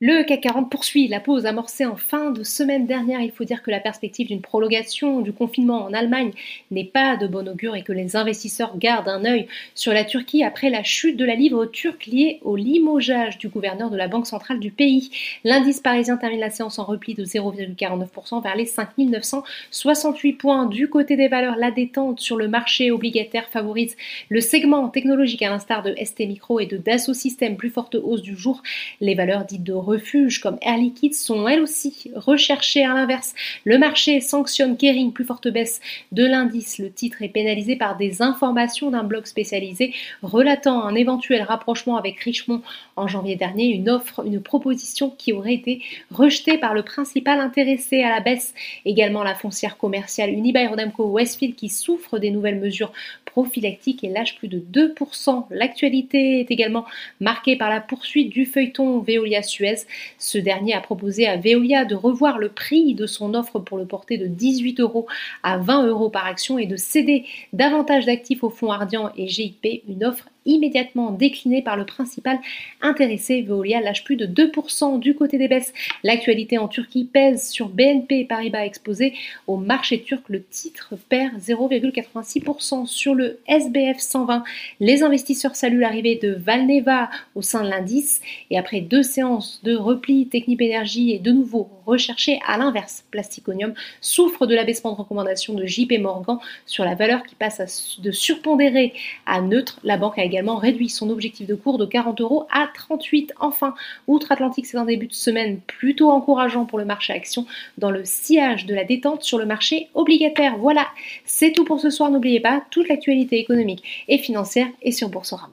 Le CAC 40 poursuit la pause amorcée en fin de semaine dernière. Il faut dire que la perspective d'une prolongation du confinement en Allemagne n'est pas de bon augure et que les investisseurs gardent un œil sur la Turquie après la chute de la livre turque liée au limogeage du gouverneur de la Banque centrale du pays. L'indice parisien termine la séance en repli de 0,49% vers les 5968 points. Du côté des valeurs, la détente sur le marché obligataire favorise le segment technologique à l'instar de ST Micro et de Dassault Systèmes, plus forte hausse du jour. Les valeurs dites de refuges comme Air Liquide sont elles aussi recherchées à l'inverse. Le marché sanctionne Kering, plus forte baisse de l'indice. Le titre est pénalisé par des informations d'un blog spécialisé relatant un éventuel rapprochement avec Richemont en janvier dernier, une offre, une proposition qui aurait été rejetée par le principal intéressé à la baisse. Également la foncière commerciale Unibail-Rodamco Westfield qui souffre des nouvelles mesures prophylactiques et lâche plus de 2%. L'actualité est également marquée par la poursuite du feuilleton Veolia Suez ce dernier a proposé à Veolia de revoir le prix de son offre pour le porter de 18 euros à 20 euros par action et de céder davantage d'actifs au fonds Ardian et GIP, une offre immédiatement déclinée par le principal intéressé. Veolia lâche plus de 2% du côté des baisses. L'actualité en Turquie pèse sur BNP Paribas exposé au marché turc. Le titre perd 0,86% sur le SBF 120. Les investisseurs saluent l'arrivée de Valneva au sein de l'indice et après deux séances de repli, Technip Energy est de nouveau recherché à l'inverse. Plasticonium souffre de l'abaissement de recommandation de JP Morgan sur la valeur qui passe de surpondéré à neutre. La banque a également réduit son objectif de cours de 40 euros à 38. Enfin, Outre-Atlantique, c'est un début de semaine plutôt encourageant pour le marché action dans le sillage de la détente sur le marché obligataire. Voilà, c'est tout pour ce soir. N'oubliez pas, toute l'actualité économique et financière est sur Boursorama.